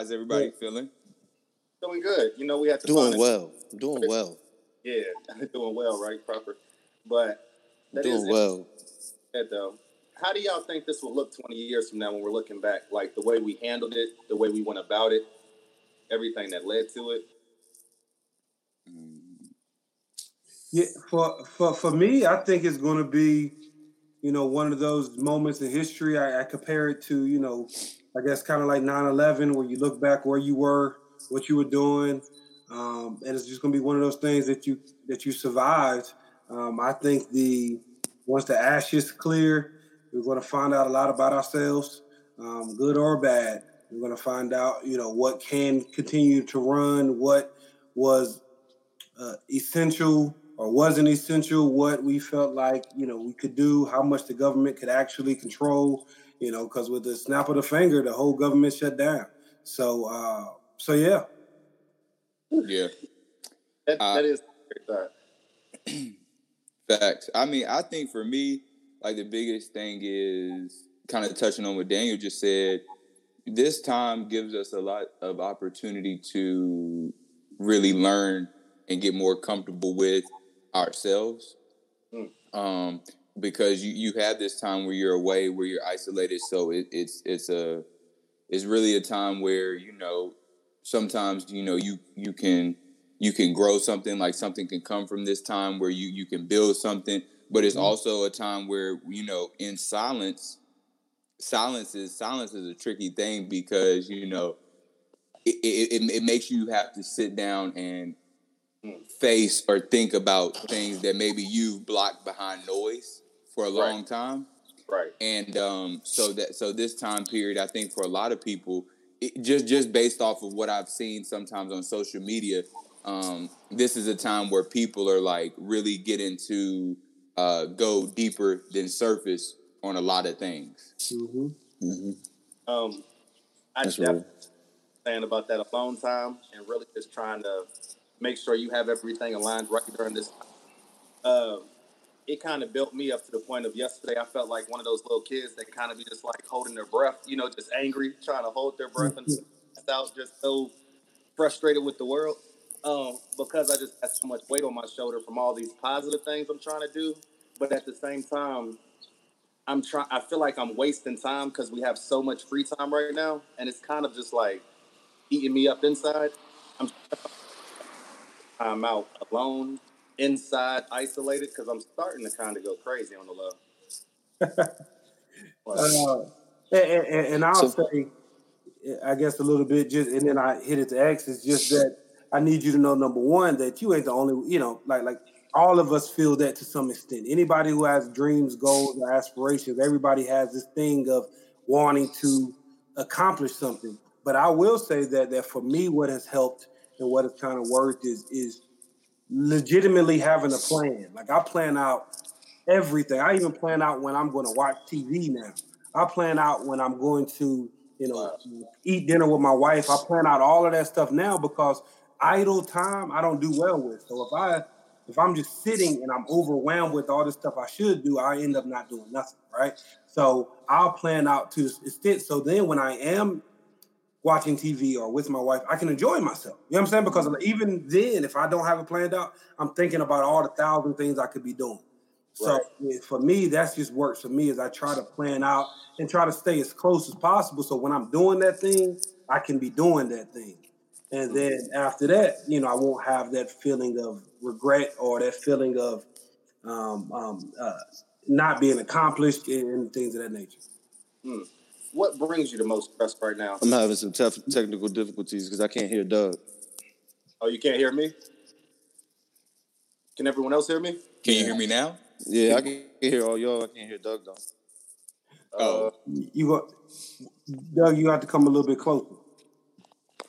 how's everybody yeah. feeling? Doing good. You know, we have to doing well. Doing well. Yeah, doing well, right? Proper. But doing well. Though. How do y'all think this will look 20 years from now when we're looking back? Like the way we handled it, the way we went about it, everything that led to it? Mm. Yeah, for for for me, I think it's going to be, you know, one of those moments in history. I, I compare it to, you know, I guess kind of like 9-11, where you look back where you were, what you were doing, um, and it's just going to be one of those things that you that you survived. Um, I think the once the ashes clear, we're going to find out a lot about ourselves, um, good or bad. We're going to find out, you know, what can continue to run, what was uh, essential or wasn't essential, what we felt like, you know, we could do, how much the government could actually control, you know, because with the snap of the finger, the whole government shut down. So, uh, so yeah. Yeah. that, uh, that is facts. I mean, I think for me, like the biggest thing is kind of touching on what Daniel just said. This time gives us a lot of opportunity to really learn and get more comfortable with ourselves. Mm. Um, because you, you have this time where you're away, where you're isolated. So it, it's it's a it's really a time where you know sometimes you know you you can you can grow something like something can come from this time where you you can build something but it's mm-hmm. also a time where you know in silence silence is silence is a tricky thing because you know it, it, it makes you have to sit down and face or think about things that maybe you've blocked behind noise for a long right. time. Right. And um, so that so this time period, I think for a lot of people, it, just just based off of what I've seen sometimes on social media, um, this is a time where people are like really getting to uh, go deeper than surface on a lot of things. Mm-hmm. Mm-hmm. Um, I definitely saying about that alone time and really just trying to make sure you have everything aligned right during this. Uh, it kind of built me up to the point of yesterday. I felt like one of those little kids that kind of be just like holding their breath, you know, just angry, trying to hold their breath and I out, just so frustrated with the world. Um, because I just had so much weight on my shoulder from all these positive things I'm trying to do, but at the same time, I'm trying. I feel like I'm wasting time because we have so much free time right now, and it's kind of just like eating me up inside. I'm time out alone, inside, isolated, because I'm starting to kind of go crazy on the love. uh, and, and, and, I'll so, say, I guess a little bit, just and then I hit it to X. It's just that I need you to know, number one, that you ain't the only, you know, like like all of us feel that to some extent. Anybody who has dreams, goals, or aspirations, everybody has this thing of wanting to accomplish something. But I will say that that for me, what has helped and what it's kind of worth is is legitimately having a plan. Like I plan out everything. I even plan out when I'm going to watch TV now. I plan out when I'm going to, you know, eat dinner with my wife. I plan out all of that stuff now because idle time I don't do well with. So if I if I'm just sitting and I'm overwhelmed with all the stuff I should do, I end up not doing nothing, right? So I'll plan out to extent. So then when I am watching TV or with my wife, I can enjoy myself. You know what I'm saying? Because even then, if I don't have it planned out, I'm thinking about all the thousand things I could be doing. Right. So for me, that's just works for me. Is I try to plan out and try to stay as close as possible. So when I'm doing that thing, I can be doing that thing. And then after that, you know, I won't have that feeling of regret or that feeling of um, um, uh, not being accomplished and things of that nature. Hmm what brings you the most stress right now? I'm having some tough technical difficulties because I can't hear Doug. Oh, you can't hear me? Can everyone else hear me? Can you hear me now? Yeah, I can hear all y'all. I can't hear Doug though. Oh, uh, you got Doug. You have to come a little bit closer.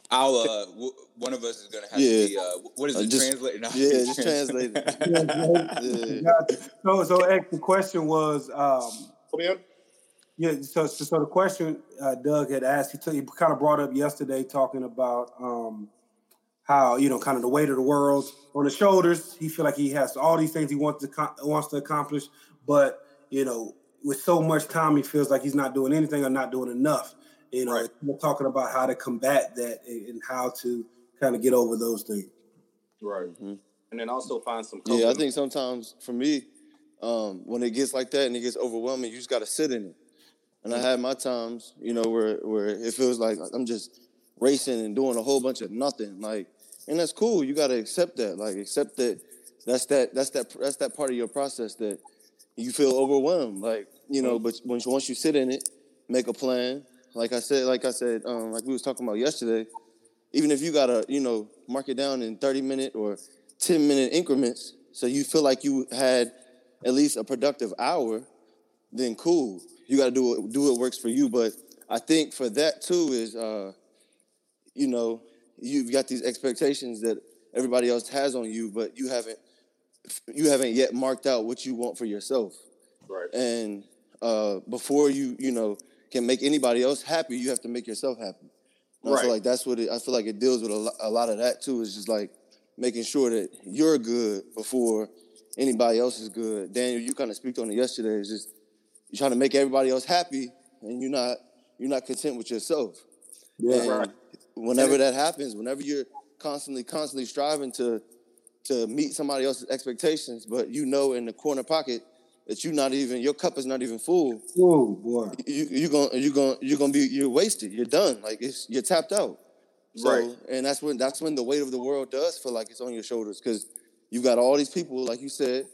I'll. Uh, w- one of us is gonna have yeah. to be. Uh, what is uh, it? Just, translate? No, yeah, just translate. yeah. So, so the question was. Um, Come in. Yeah, so, so, so the question uh, Doug had asked, he, t- he kind of brought up yesterday talking about um, how you know kind of the weight of the world on his shoulders. He feel like he has all these things he wants to wants to accomplish, but you know with so much time he feels like he's not doing anything or not doing enough. You know, right. we're talking about how to combat that and how to kind of get over those things. Right. Mm-hmm. And then also find some. Yeah, I think sometimes for me, um, when it gets like that and it gets overwhelming, you just got to sit in it. And I had my times, you know, where where it feels like I'm just racing and doing a whole bunch of nothing. Like, and that's cool. You got to accept that. Like, accept that. That's that. That's that. That's that part of your process that you feel overwhelmed. Like, you know, but once once you sit in it, make a plan. Like I said, like I said, um, like we was talking about yesterday. Even if you gotta, you know, mark it down in 30 minute or 10 minute increments, so you feel like you had at least a productive hour, then cool. You got to do it, do what works for you. But I think for that too is, uh, you know, you've got these expectations that everybody else has on you, but you haven't you haven't yet marked out what you want for yourself. Right. And uh, before you you know can make anybody else happy, you have to make yourself happy. And right. I feel like that's what it, I feel like it deals with a lot, a lot of that too. Is just like making sure that you're good before anybody else is good. Daniel, you kind of speak on it yesterday. It's just you're trying to make everybody else happy, and you're not you're not content with yourself. Yeah, right. Whenever that happens, whenever you're constantly constantly striving to to meet somebody else's expectations, but you know in the corner pocket that you're not even your cup is not even full. Oh boy, you you gonna you gonna you're gonna be you're wasted. You're done. Like it's you're tapped out. So, right. and that's when that's when the weight of the world does feel like it's on your shoulders because you've got all these people, like you said,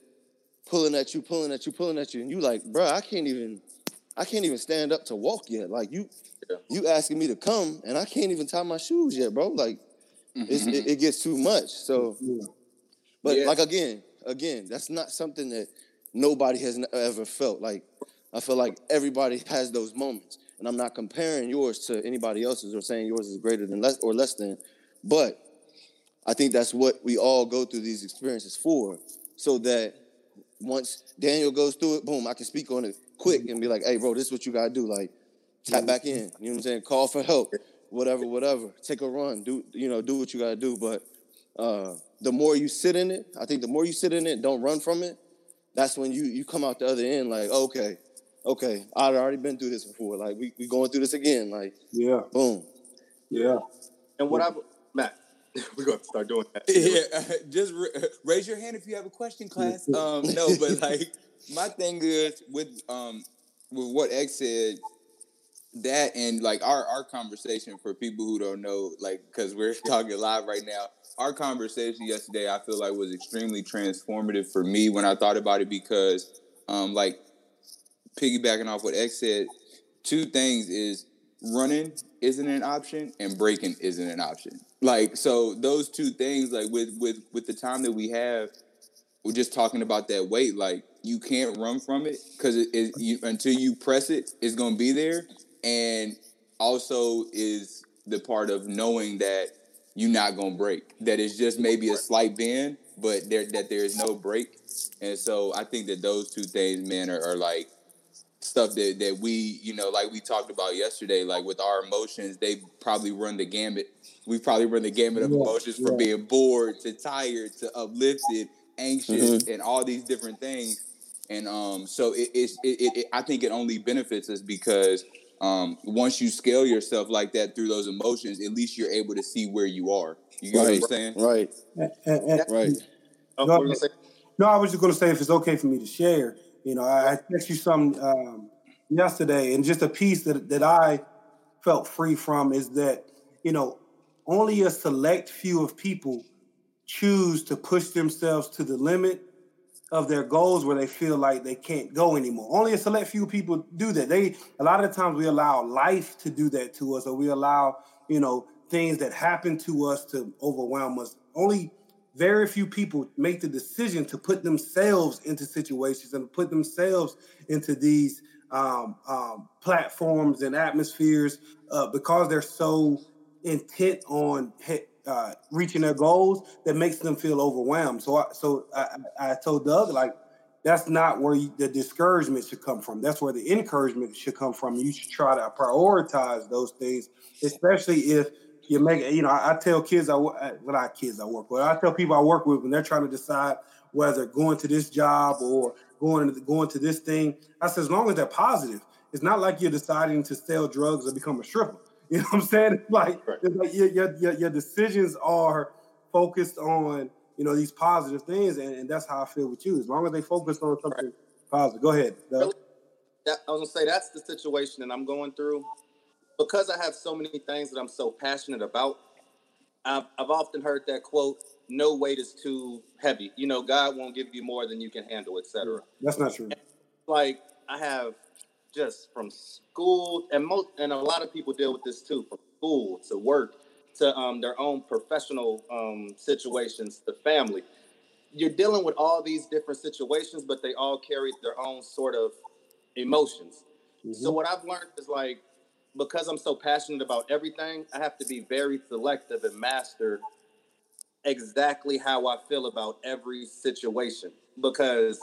pulling at you, pulling at you, pulling at you, and you like, bro, I can't even, I can't even stand up to walk yet. Like you, yeah. you asking me to come, and I can't even tie my shoes yet, bro. Like mm-hmm. it, it, gets too much. So, yeah. but yeah. like again, again, that's not something that nobody has ever felt. Like I feel like everybody has those moments, and I'm not comparing yours to anybody else's or saying yours is greater than less or less than, but I think that's what we all go through these experiences for, so that once Daniel goes through it, boom, I can speak on it quick and be like, hey, bro, this is what you gotta do. Like, tap back in. You know what I'm saying? Call for help, whatever, whatever. Take a run. Do you know? Do what you gotta do. But uh, the more you sit in it, I think the more you sit in it, don't run from it. That's when you you come out the other end like, okay, okay, I've already been through this before. Like we we going through this again. Like, yeah, boom, yeah. And what I Matt, We're to start doing that. Yeah, just raise your hand if you have a question, class. Um, no, but like my thing is with um with what X said, that and like our our conversation for people who don't know, like because we're talking live right now. Our conversation yesterday, I feel like was extremely transformative for me when I thought about it because, um, like piggybacking off what X said, two things is running isn't an option and breaking isn't an option. Like so those two things like with with with the time that we have we're just talking about that weight like you can't run from it because it is you until you press it it's going to be there. And also is the part of knowing that you're not going to break that it's just maybe a slight bend but there that there is no break. And so i think that those two things man are, are like stuff that that we you know like we talked about yesterday like with our emotions they probably run the gambit. We probably run the gamut of yeah, emotions from being bored to tired to uplifted anxious mm-hmm. and all these different things. And um so it, it's it, it, it, i think it only benefits us because um once you scale yourself like that through those emotions at least you're able to see where you are. You get right. what i'm saying? right. And, and, and, right. no, no, I was just going to say if it's okay for me to share you know, I, I text you some um, yesterday, and just a piece that that I felt free from is that you know only a select few of people choose to push themselves to the limit of their goals where they feel like they can't go anymore. Only a select few people do that. They a lot of the times we allow life to do that to us, or we allow you know things that happen to us to overwhelm us. Only very few people make the decision to put themselves into situations and put themselves into these um, um, platforms and atmospheres uh, because they're so intent on uh, reaching their goals that makes them feel overwhelmed. So, I, so I, I told Doug like that's not where you, the discouragement should come from. That's where the encouragement should come from. You should try to prioritize those things, especially if you make you know I, I tell kids I what I kids I work with I tell people I work with when they're trying to decide whether going to this job or going going to this thing I say as long as they're positive it's not like you're deciding to sell drugs or become a stripper. You know what I'm saying? It's like, right. it's like your, your, your, decisions are focused on, you know, these positive things. And, and, that's how I feel with you. As long as they focus on something right. positive. Go ahead. Doug. That, I was gonna say that's the situation that I'm going through because I have so many things that I'm so passionate about. I've, I've often heard that quote: "No weight is too heavy." You know, God won't give you more than you can handle, etc. That's not true. And like I have just from school, and most, and a lot of people deal with this too, from school to work to um, their own professional um, situations, the family. You're dealing with all these different situations, but they all carry their own sort of emotions. Mm-hmm. So what I've learned is like because I'm so passionate about everything, I have to be very selective and master exactly how I feel about every situation because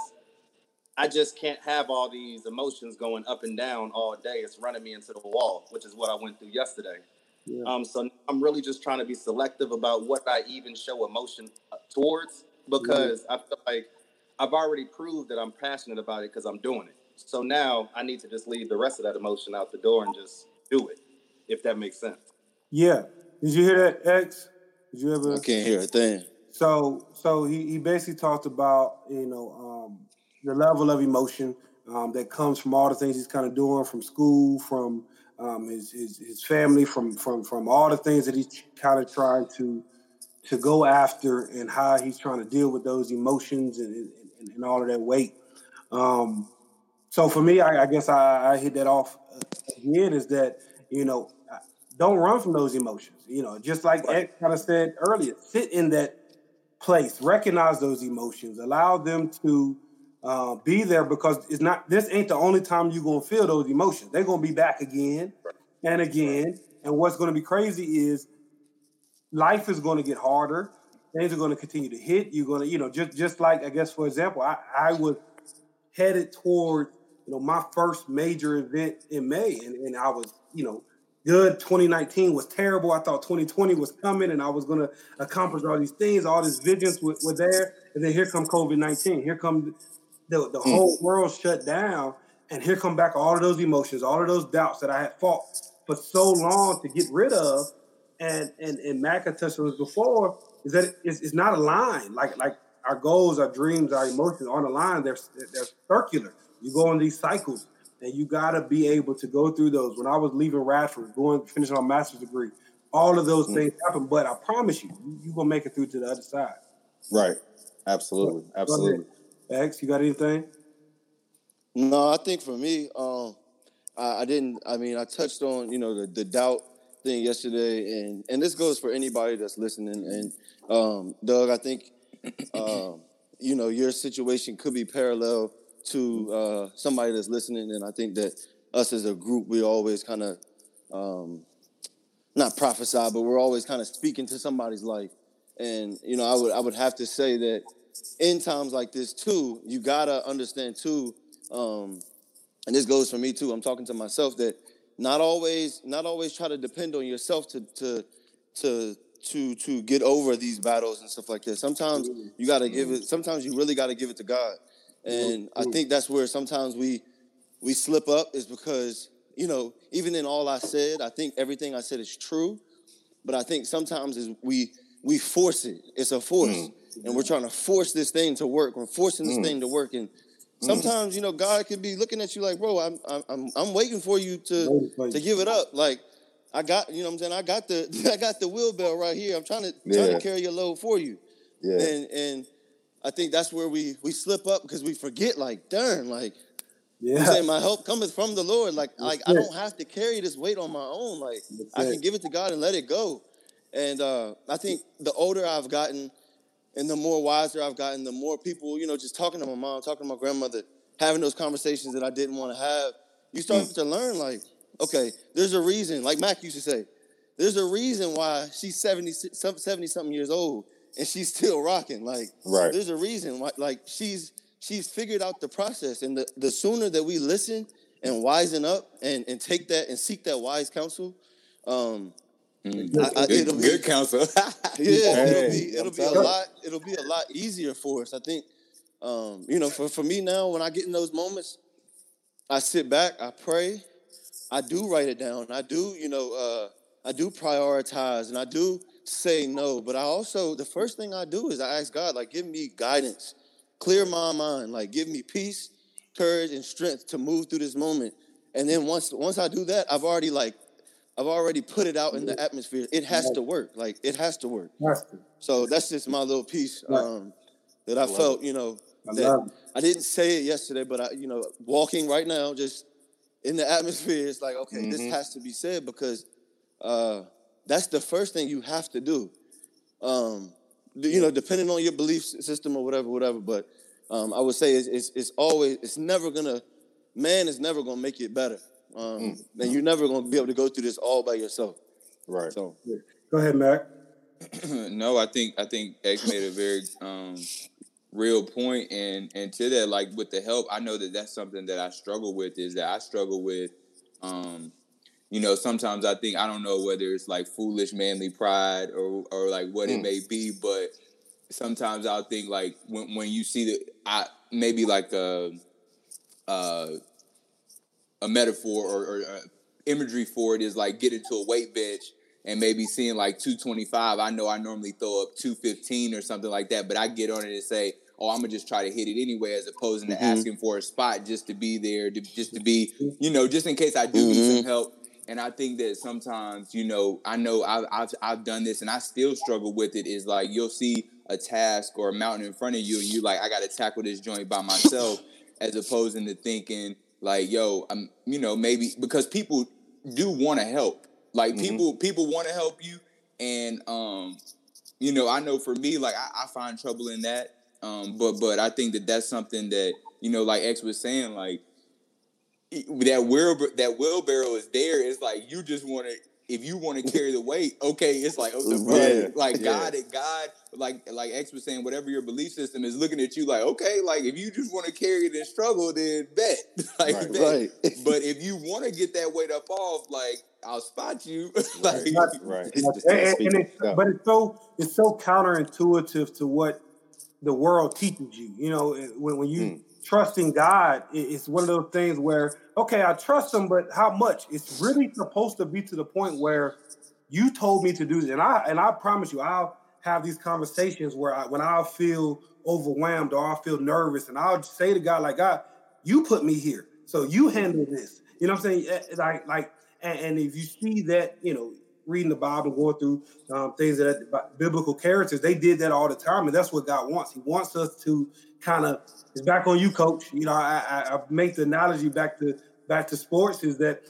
I just can't have all these emotions going up and down all day. It's running me into the wall, which is what I went through yesterday. Yeah. Um, so I'm really just trying to be selective about what I even show emotion uh, towards because I feel like I've already proved that I'm passionate about it because I'm doing it. So now I need to just leave the rest of that emotion out the door and just do it, if that makes sense. Yeah. Did you hear that, X? Did you ever? I can't hear a thing. So, so he, he basically talked about you know um, the level of emotion um, that comes from all the things he's kind of doing from school, from um, his, his, his family, from from from all the things that he's kind of trying to to go after, and how he's trying to deal with those emotions and and, and all of that weight. Um, so for me, I, I guess I, I, hit that off again. Is that you know don't run from those emotions. You know, just like Ed kind of said earlier, sit in that place, recognize those emotions, allow them to uh, be there because it's not. This ain't the only time you're gonna feel those emotions. They're gonna be back again and again. And what's gonna be crazy is life is gonna get harder. Things are gonna continue to hit. You're gonna, you know, just just like I guess for example, I, I was headed toward you know my first major event in May, and, and I was you know good. 2019 was terrible. I thought 2020 was coming, and I was going to accomplish all these things. All these visions were, were there, and then here come COVID 19. Here come the, the mm. whole world shut down, and here come back all of those emotions, all of those doubts that I had fought for so long to get rid of. And and and Mac had touched on this before is that it's, it's not a line like like our goals, our dreams, our emotions on a line. They're they're circular. You go in these cycles, and you got to be able to go through those. When I was leaving Radford, going finishing my master's degree, all of those mm. things happen. But I promise you, you're you gonna make it through to the other side. Right. Absolutely. Absolutely. X, you got anything? No, I think for me, um, I, I, didn't. I mean, I touched on you know the, the doubt thing yesterday, and and this goes for anybody that's listening. And um, Doug, I think um, you know your situation could be parallel to uh, somebody that's listening, and I think that us as a group, we always kind of um, not prophesy, but we're always kind of speaking to somebody's life. And you know, I would I would have to say that in times like this too, you gotta understand too, um, and this goes for me too. I'm talking to myself that not always, not always try to depend on yourself to to to to to get over these battles and stuff like that. Sometimes you gotta give it. Sometimes you really gotta give it to God, and I think that's where sometimes we we slip up is because you know even in all I said, I think everything I said is true, but I think sometimes is we we force it. It's a force. Mm and we're trying to force this thing to work. We're forcing this mm. thing to work, and mm. sometimes you know God could be looking at you like, bro, I'm I'm I'm waiting for you to to give it up. Like I got, you know, what I'm saying I got the I got the wheelbarrow right here. I'm trying to yeah. trying to carry your load for you. Yeah. And and I think that's where we we slip up because we forget. Like, darn, like. Yeah. Saying my help cometh from the Lord. Like, like I don't have to carry this weight on my own. Like, That's I can give it to God and let it go. And uh, I think the older I've gotten, and the more wiser I've gotten, the more people, you know, just talking to my mom, talking to my grandmother, having those conversations that I didn't want to have, you start mm. to learn like, okay, there's a reason, like Mac used to say, there's a reason why she's 70, 70 something years old and she's still rocking. Like, right. there's a reason why, like, she's, she's figured out the process. And the, the sooner that we listen and wisen up and, and take that and seek that wise counsel, um, Mm. I, I, good, be, good counsel. yeah, hey, it'll be it'll be a lot. It'll be a lot easier for us. I think. Um, you know, for, for me now, when I get in those moments, I sit back, I pray, I do write it down. I do, you know, uh, I do prioritize and I do say no. But I also, the first thing I do is I ask God, like, give me guidance, clear my mind, like, give me peace, courage, and strength to move through this moment. And then once once I do that, I've already like I've already put it out in the atmosphere. It has to work. Like it has to work. So that's just my little piece um, that I, felt. You know, that I didn't say it yesterday, but I, you know, walking right now, just in the atmosphere, it's like, okay, mm-hmm. this has to be said because uh, that's the first thing you have to do. Um, you know, depending on your belief system or whatever, whatever. But um, I would say it's, it's, it's always, it's never gonna, man is never gonna make it better. Um, mm. And you're never gonna be able to go through this all by yourself. Right. So, go ahead, Mac. no, I think I think X made a very um, real point, and and to that, like with the help, I know that that's something that I struggle with. Is that I struggle with, um, you know, sometimes I think I don't know whether it's like foolish manly pride or or like what mm. it may be, but sometimes I'll think like when when you see the I maybe like a uh, a metaphor or, or uh, imagery for it is like getting to a weight bench and maybe seeing like 225. I know I normally throw up 215 or something like that, but I get on it and say, oh, I'm gonna just try to hit it anyway, as opposed to mm-hmm. asking for a spot just to be there, to, just to be, you know, just in case I do mm-hmm. need some mm-hmm. help. And I think that sometimes, you know, I know I've, I've, I've done this and I still struggle with it. Is like you'll see a task or a mountain in front of you, and you like, I got to tackle this joint by myself, as opposed to thinking like, yo, I'm, you know, maybe because people do want to help. Like mm-hmm. people, people want to help you, and um, you know, I know for me, like I, I find trouble in that um, but but I think that that's something that you know, like X was saying, like that wheel that wheelbarrow is there. It's like you just want to. If you want to carry the weight, okay, it's like okay, yeah. like God, yeah. God, like like X was saying, whatever your belief system is looking at you, like okay, like if you just want to carry this struggle, then bet, like right. bet. right. but if you want to get that weight up off, like I'll spot you, like right. right. And, and, and it's, but it's so it's so counterintuitive to what the world teaches you. You know, when, when you mm. Trust in God, it's one of those things where, okay, I trust him, but how much? It's really supposed to be to the point where you told me to do this. And I and I promise you, I'll have these conversations where I when I feel overwhelmed or I feel nervous, and I'll say to God, like, God, you put me here. So you handle this. You know what I'm saying? Eh, eh, like, like, and, and if you see that, you know, reading the Bible, going through um, things that biblical characters, they did that all the time, and that's what God wants. He wants us to kind of. It's back on you, Coach. You know, I, I, I make the analogy back to back to sports is that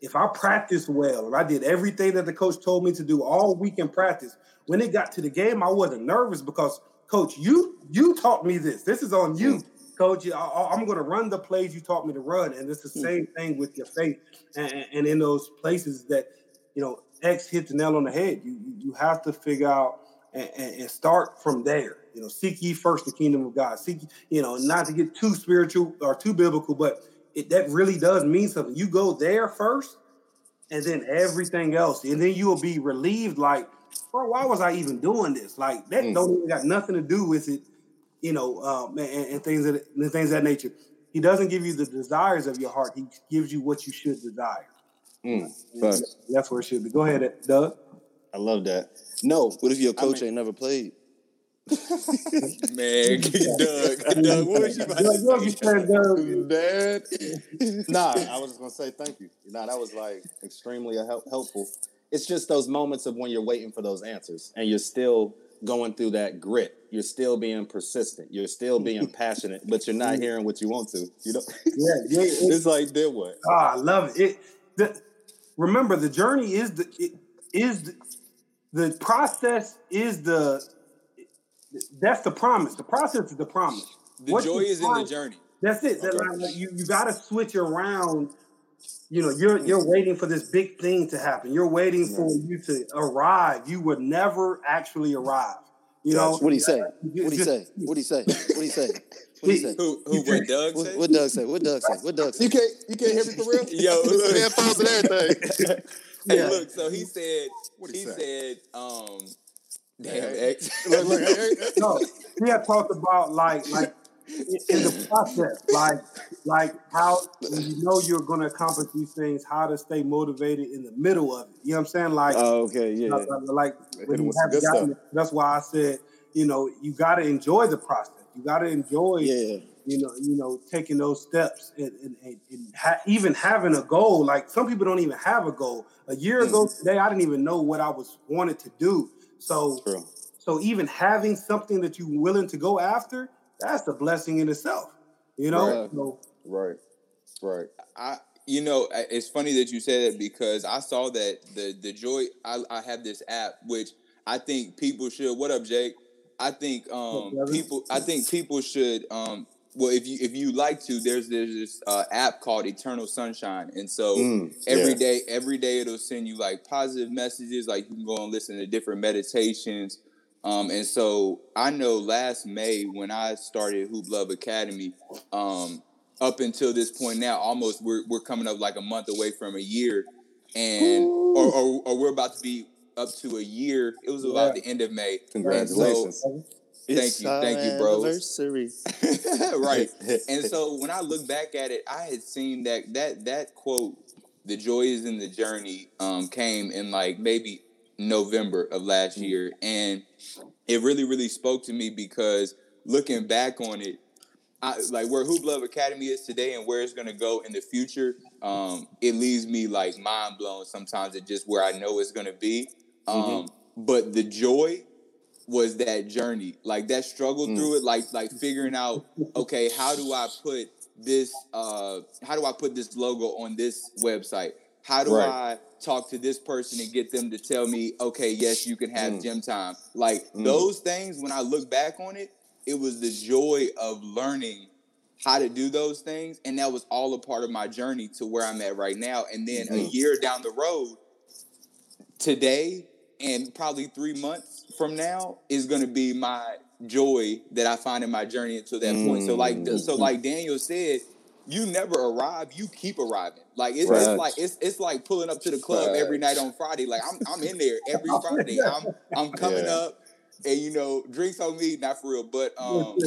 if I practiced well, and I did everything that the coach told me to do all week in practice, when it got to the game, I wasn't nervous because, Coach, you you taught me this. This is on you. Coach, I, am going to run the plays you taught me to run, and it's the hmm. same thing with your faith, and, and in those places that you know X hit the nail on the head. You you have to figure out and, and, start from there. You know, seek ye first the kingdom of God. Seek, you know, not to get too spiritual or too biblical, but it, that really does mean something. You go there first, and then everything else, and then you will be relieved. Like, bro, why was I even doing this? Like that mm. don't even got nothing to do with it. You know, um, and, and, things that and things that nature. He doesn't give you the desires of your heart. He gives you what you should desire. Mm, that's where it should be. Go ahead, Doug. I love that. No, what if your coach I mean, ain't never played? Man, Doug, Doug, what was you about Doug, to say? Doug, Dad. nah, I was just gonna say thank you. Nah, that was like extremely uh, help- helpful. It's just those moments of when you're waiting for those answers and you're still going through that grit. You're still being persistent. You're still being passionate, but you're not hearing what you want to. You know? Yeah, yeah. it's like then what? Oh, I love it. it the, remember the journey is the it, is the, the process is the that's the promise. The process is the promise. The what joy is in the journey. That's it. Okay. That, like, you you got to switch around. You know, you're you're waiting for this big thing to happen. You're waiting for you to arrive. You would never actually arrive. You know what he say? What he say? What he say? What he say? What he say? Who, who what Doug what, what Doug say? What Doug say? What Doug say? You can't you can't hear me for real? Yo, look, headphones and everything. hey, yeah. look. So he mm-hmm. said. What he, he said. Um, damn X. look, look, no, he had talked about like like in the process, like like how you know you're going to accomplish these things, how to stay motivated in the middle of it. You know what I'm saying? Like, oh, okay, yeah, uh, uh, like, like when you have gotten, that's why I said, you know, you got to enjoy the process. You got to enjoy, yeah. You know, you know, taking those steps and, and, and, and ha- even having a goal. Like some people don't even have a goal. A year ago today, I didn't even know what I was wanted to do. So, True. so even having something that you're willing to go after that's a blessing in itself. You know, right, so, right, right. I, you know, it's funny that you said that because I saw that the the joy. I, I have this app which I think people should. What up, Jake? I think um, people. I think people should. Um, well, if you if you like to, there's there's this uh, app called Eternal Sunshine, and so mm, every yeah. day, every day it'll send you like positive messages. Like you can go and listen to different meditations. Um, and so I know last May when I started Hoop Love Academy, um, up until this point now, almost we're we're coming up like a month away from a year, and or, or, or we're about to be up to a year. It was about yeah. the end of May. Congratulations. So, thank you, thank you, bro. right. and so when I look back at it, I had seen that that that quote, "The joy is in the journey," um, came in like maybe November of last mm. year, and it really, really spoke to me because looking back on it, I, like where Hoop Love Academy is today and where it's going to go in the future, um, it leaves me like mind blown sometimes at just where I know it's going to be. Um, mm-hmm. But the joy was that journey, like that struggle mm. through it, like like figuring out, okay, how do I put this, uh, how do I put this logo on this website? How do right. I talk to this person and get them to tell me, okay, yes, you can have mm. gym time? Like mm. those things, when I look back on it, it was the joy of learning how to do those things. And that was all a part of my journey to where I'm at right now. And then mm-hmm. a year down the road, today and probably three months from now is going to be my joy that I find in my journey until that mm. point. So like, so mm. like Daniel said, you never arrive, you keep arriving. Like it's, right. it's, like it's it's like pulling up to the club right. every night on Friday. Like I'm I'm in there every Friday. I'm I'm coming yeah. up and you know, drinks on me, not for real, but um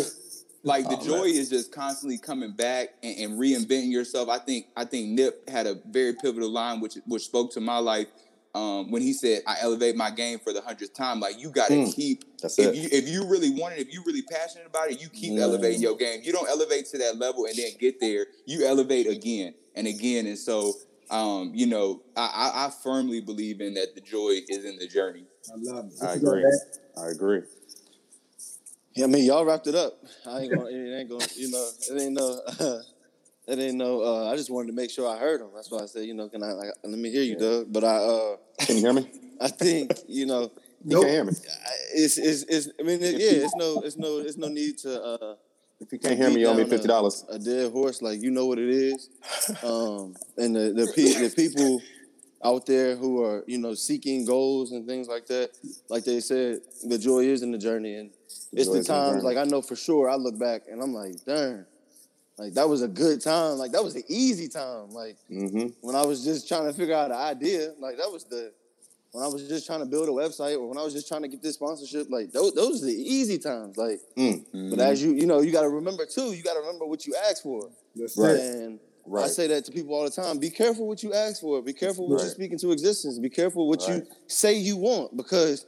like the oh, joy man. is just constantly coming back and, and, reinventing yourself. I think I think Nip had a very pivotal line which which spoke to my life um, when he said, "I elevate my game for the hundredth time." Like you got to mm, keep. That's if it. you if you really want it, if you really passionate about it, you keep mm. elevating your game. You don't elevate to that level and then get there. You elevate again and again. And so, um, you know, I, I, I firmly believe in that. The joy is in the journey. I love it. I agree. I agree. Yeah, I mean, y'all wrapped it up. I ain't gonna. It ain't gonna. You know, it ain't no. I didn't know. Uh, I just wanted to make sure I heard him. That's why I said, you know, can I like, let me hear you, Doug? But I uh, can you hear me? I think you know. You nope. can't hear me. It's, it's, it's I mean, it, yeah, it's no, it's no, it's no need to. Uh, if you can't hear me, you owe me fifty dollars. A, a, dead horse, like you know what it is, um, and the the, pe- the people out there who are you know seeking goals and things like that. Like they said, the joy is in the journey, and it's the times. Like I know for sure, I look back and I'm like, darn like that was a good time. Like that was the easy time. Like mm-hmm. when I was just trying to figure out an idea. Like that was the when I was just trying to build a website or when I was just trying to get this sponsorship. Like those those are the easy times. Like, mm-hmm. but as you you know you got to remember too. You got to remember what you asked for. That's right. And right. I say that to people all the time. Be careful what you ask for. Be careful what right. you speak into existence. Be careful what right. you say you want because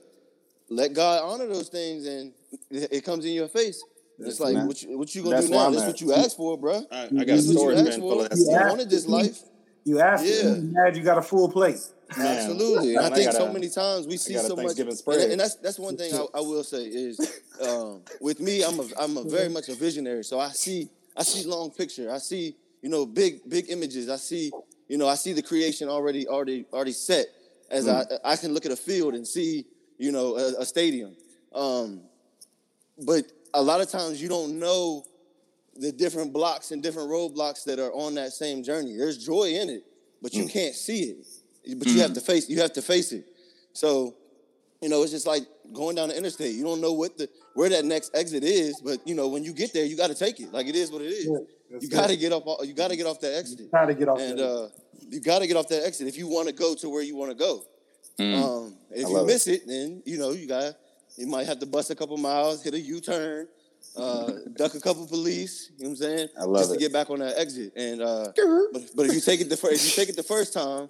let God honor those things and it comes in your face. It's like what you, what you gonna That's do now? That's what you asked for, bro. I, I got a story, man, full of that You wanted this life. You asked. Yeah. You mad you got a full plate. Man. Absolutely. I think so many times we see so much, and, and, that's that's one thing I, I will say is um, with me, I'm a I'm a very much a visionary. So I see I see long picture. I see you know big big images. I see you know I see the creation already already already set. As mm. I I can look at a field and see you know a, a stadium. Um, but a lot of times you don't know the different blocks and different roadblocks that are on that same journey. There's joy in it, but you mm. can't see it. But mm. you have mm. to face you have to face it. So, you know, it's just like going down the interstate. You don't know what the where that next exit is, but you know, when you get there, you got to take it. Like it is what it is. Yeah, you got to get off. You got to get off that exit. You Got to get off. And uh, you got to get off that exit if you want to go to where you want to go. Mm. Um, if you miss it. it, then you know you got you might have to bust a couple miles, hit a U turn, uh, duck a couple police. You know what I'm saying? I love Just it. to get back on that exit. And uh, but, but if you take it the first, if you take it the first time,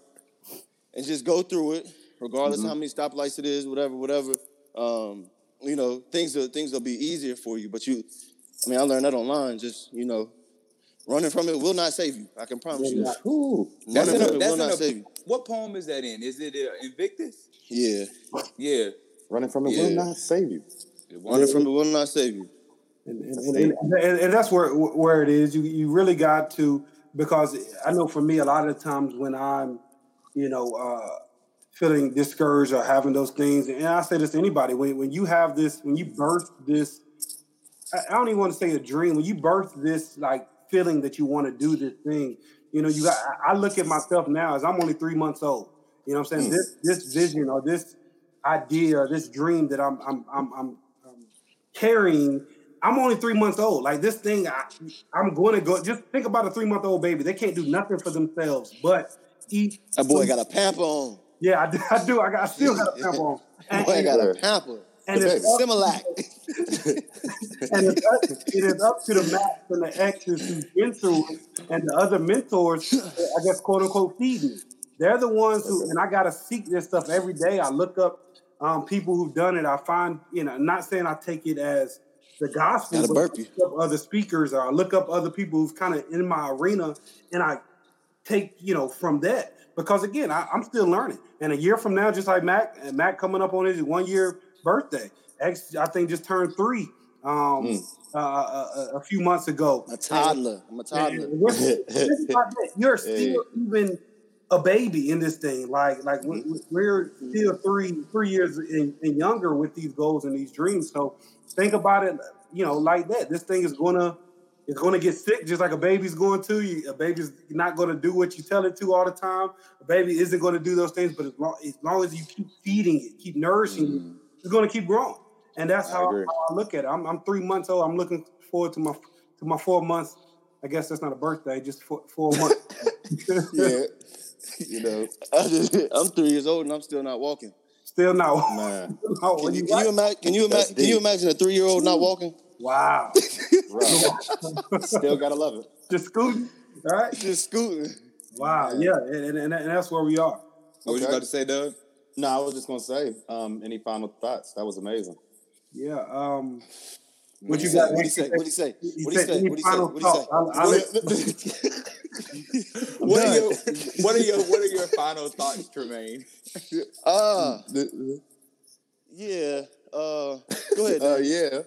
and just go through it, regardless Mm-hmm. how many stoplights it is, whatever, whatever. Um, you know, things will things will be easier for you. But you, I mean, I learned that online. Just you know, running from it will not save you. I can promise you. that. Ooh. That's Running in a, it that's will not a- save you. what poem is that in? Is it uh, Invictus? Yeah, Yeah. Running from it Yeah. will not save you. running from it will not save you. and, and, and, and, and that's where where it is. You you really got to because I know for me a lot of the times when I'm, you know, uh, feeling discouraged or having those things, and I say this to anybody when when you have this when you birth this, I, I don't even want to say a dream when you birth this like feeling that you want to do this thing. You know, you got. I I look at myself now as I'm only three months old. You know what I'm saying? This this vision or this idea this dream that I'm I'm I'm, I'm, I'm carrying. I'm only three months old. Like this thing, I, I'm going to go. Just think about a three month old baby. They can't do nothing for themselves but eat. That boy got a pamper on. Yeah, I do. I, do. I, got, I still got a pamper on. And, Boy and- got a pamper. and it's up, Similac. and it's up, it is up to the max and the exes who've been through and the other mentors, I guess, quote unquote, feed me. They're the ones who, and I got to seek this stuff every day. I look up um, people who've done it. I find, you know, not saying I take it as the gospel, but I look up other speakers or I look up other people who've kind of in my arena, and I take, you know, from that. Because again, I, I'm still learning. And a year from now, just like Mac, and Mac coming up on his one year birthday, X, I think just turned three um, uh, a, a few months ago. A toddler. I'm a toddler. we're- think about that. You're still even a baby in this thing. Like, like we- mm-hmm. we're mm-hmm. still three three years and, and younger with these goals and these dreams. So think about it, you know, like that. This thing is gonna it's gonna get sick just like a baby's going to. You, a baby's not gonna do what you tell it to all the time. A baby isn't gonna do those things, but as long as, long as you keep feeding it, keep nourishing it, mm-hmm. it's gonna keep growing. And that's I how, agree. how I look at it. I'm, I'm three months old. I'm looking forward to my to my four months. I guess that's not a birthday, just four, four months. Yeah. You know, I'm three years old and I'm still not walking. Still not. Man, No, Can you, you can you got- imagine? Can you That's imagine? Can you imagine a three year old not walking? wow. Still gotta love it. Just scooting. All right. Just scooting. Wow. Yeah. And, and, and, and that's where we are. What was you Okay. about to say, Doug? No, I was just gonna say, um, any final thoughts? That was amazing. Yeah. Um, what you Say, got? What he say? What he say? What do you say? What do you say? What do you say? I'll- I'll- What are your what are your what are your final thoughts, Tremaine? Ah, yeah. Uh, go ahead. Uh, yeah.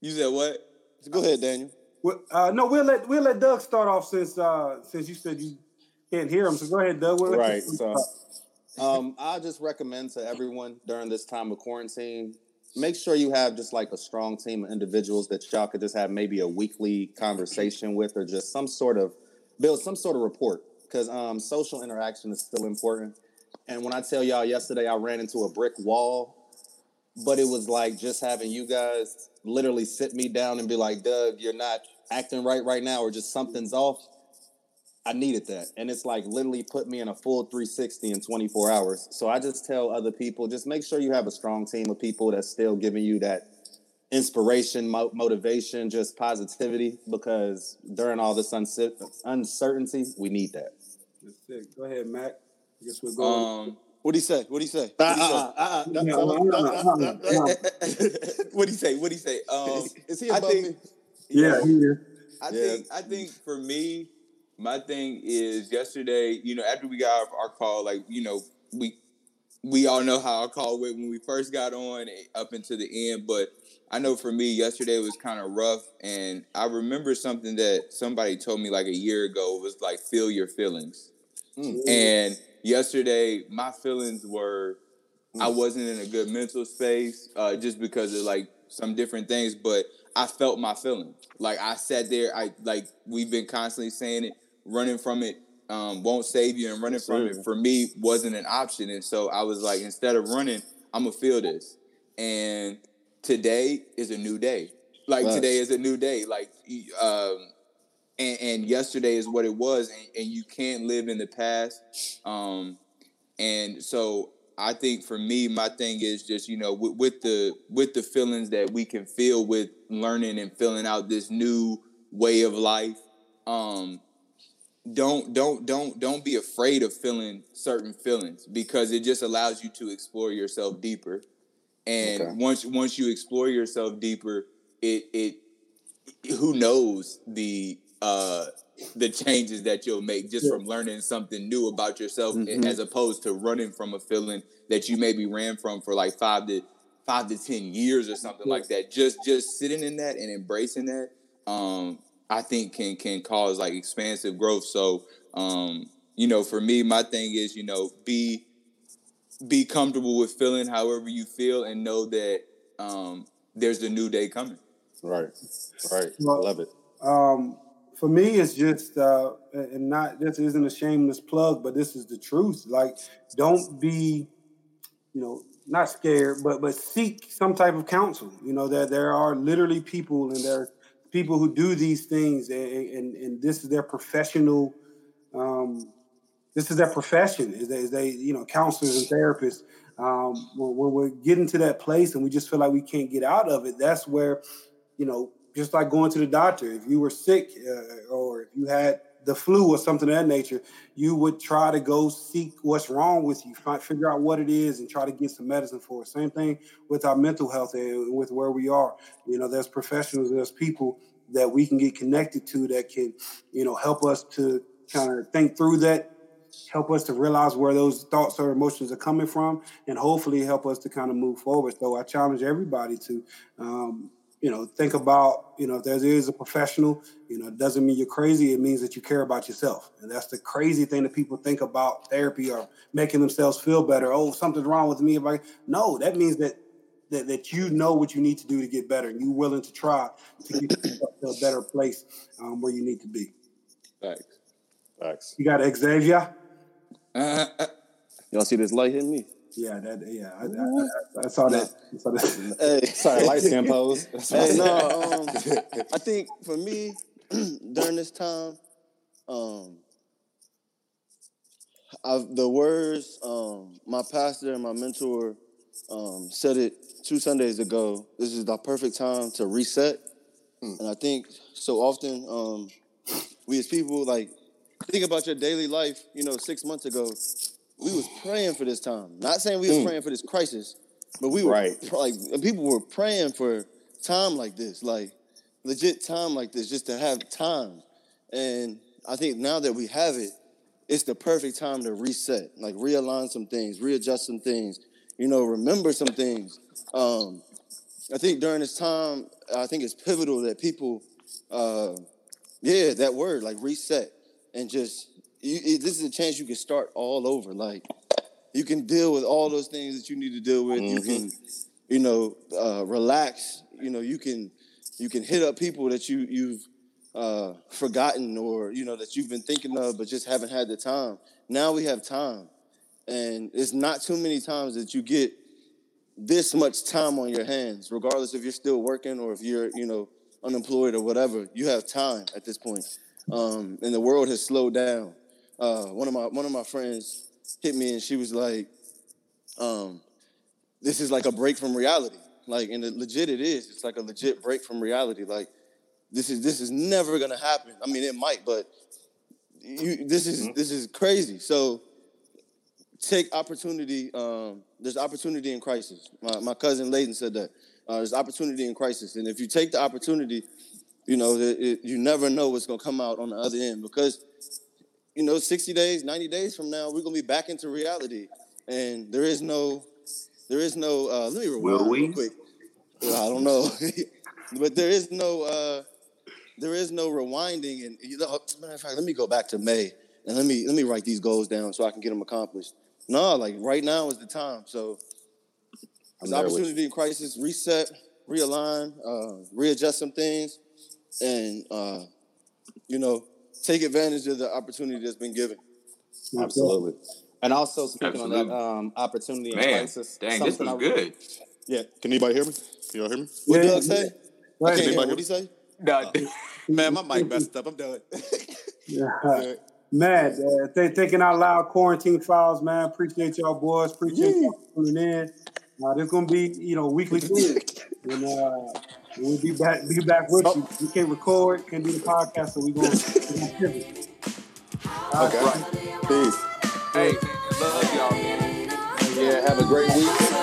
You said what? Go ahead, Daniel. Well, uh, no, we'll let we'll let Doug start off since uh, since you said you can't hear him. So go ahead, Doug. We'll Right. you So, um, I just recommend to everyone during this time of quarantine, make sure you have just like a strong team of individuals that y'all could just have maybe a weekly conversation with, or just some sort of build some sort of report. Because um, social interaction is still important. And when I tell y'all yesterday, I ran into a brick wall, but it was like just having you guys literally sit me down and be like, Doug, you're not acting right right now, or just something's off. I needed that. And it's like literally put me in a full 360 in 24 hours. So I just tell other people, just make sure you have a strong team of people that's still giving you that inspiration, mo- motivation, just positivity, because during all this uncer- uncertainty, we need that. Go ahead, Mac. I guess we're going. Um, What do you say? What do you say? Uh, what do you say? What do you say? Um, Is he I above think- me? Yeah, he is. I Yeah. think I think for me, my thing is yesterday. You know, after we got our call, like you know, we we all know how our call went when we first got on eh, up into the end. But I know for me, yesterday was kind of rough, and I remember something that somebody told me like a year ago was like, "Feel your feelings." And yesterday, my feelings were I wasn't in a good mental space uh, just because of like some different things, but I felt my feelings. Like I sat there, I like we've been constantly saying it, running from it um, won't save you, and running from it for me wasn't an option. And so I was like, instead of running, I'm gonna feel this. And today is a new day. Like Facts. today is a new day. Like um, and, and yesterday is what it was, and, and you can't live in the past. Um, and so I think for me, my thing is just you know with, with, the with the feelings that we can feel with learning and filling out this new way of life. Um, don't don't don't don't be afraid of feeling certain feelings because it just allows you to explore yourself deeper. And okay. once once you explore yourself deeper, it it who knows the uh the changes that you'll make just yeah. from learning something new about yourself mm-hmm. as opposed to running from a feeling that you maybe ran from for like five to five to ten years or something like that just just sitting in that and embracing that um i think can can cause like expansive growth so um you know for me my thing is you know be be comfortable with feeling however you feel and know that um there's a new day coming right right well, love it um for me, it's just uh, and not this isn't a shameless plug, but this is the truth. Like, don't be, you know, not scared, but but seek some type of counsel. You know that there are literally people and there are people who do these things, and and, and this is their professional. Um, this is their profession. Is they, they you know counselors and therapists. Um, when, when we're getting to that place and we just feel like we can't get out of it, that's where you know just like going to the doctor. If you were sick uh, or if you had the flu or something of that nature, you would try to go seek what's wrong with you, find, figure out what it is, and try to get some medicine for it. Same thing with our mental health and with where we are. You know, there's professionals, there's people that we can get connected to that can, you know, help us to kind of think through that, help us to realize where those thoughts or emotions are coming from, and hopefully help us to kind of move forward. So I challenge everybody to, um, you know, think about, you know, if there is a professional, you know, it doesn't mean you're crazy. It means that you care about yourself. And that's the crazy thing that people think about therapy or making themselves feel better. Oh, something's wrong with me. If I no, that means that that, that you know what you need to do to get better and you're willing to try to get to a better place um, where you need to be. Thanks. Thanks. You got Xavier? Y'all see this light hitting me? Yeah, that yeah, I, I, I, I saw that. I saw that. Hey, sorry, light skin pose. hey, no, um, I think for me during this time, um, I've, the words um, my pastor and my mentor um, said it two Sundays ago. This is the perfect time to reset, hmm. and I think so often um, we as people like think about your daily life. You know, six months ago, we was praying for this time. Not saying we was mm. praying for this crisis, but we were right. like people were praying for time like this, like legit time like this, just to have time. And I think now that we have it, it's the perfect time to reset, like realign some things, readjust some things, you know, remember some things. Um, I think during this time, I think it's pivotal that people, uh, yeah, that word, like reset, and just you, it, this is a chance you can start all over. Like you can deal with all those things that you need to deal with. Mm-hmm. You can, you know, uh, relax. You know, you can you can hit up people that you you've uh, forgotten or you know that you've been thinking of but just haven't had the time. Now we have time, and it's not too many times that you get this much time on your hands, regardless if you're still working or if you're you know unemployed or whatever. You have time at this point, um, and the world has slowed down uh, one of my one of my friends hit me and she was like, um, "This is like a break from reality." Like, and it, legit, it is. It's like a legit break from reality. Like, this is this is never gonna happen. I mean, it might, but you, this is mm-hmm. this is crazy. So take opportunity. Um, there's opportunity in crisis. My, my cousin Layden said that uh, there's opportunity in crisis, and if you take the opportunity, you know, it, it, you never know what's gonna come out on the other end because you know, 60 days, 90 days from now, we're gonna be back into reality. And there is no, there is no, uh, let me rewind Will we? real quick. I don't know. but there is no, uh, there is no rewinding. And you know, matter of fact, let me go back to May and let me, let me write these goals down so I can get them accomplished. No, like right now is the time. So there's opportunity in crisis, reset, realign, uh, readjust some things. And, uh, you know, take advantage of the opportunity that's been given. Absolutely. And also speaking Absolutely. on that um, opportunity and crisis. Dang, this was good. Yeah. Can anybody hear me? Can y'all hear me? What yeah. Doug say? Right. Can anybody hear what he say? No. Uh, man, my mic messed up. I'm done. yeah. Man, uh, th- thinking out loud, quarantine files, man. Appreciate y'all boys. Appreciate yeah. y'all tuning in. Uh, there's gonna be, you know, weekly and uh, we'll be back, be back with you. We can't record, can't do the podcast, so we gonna, we gonna pivot. Okay. Right. Peace. Hey, love y'all. Yeah, have a great week.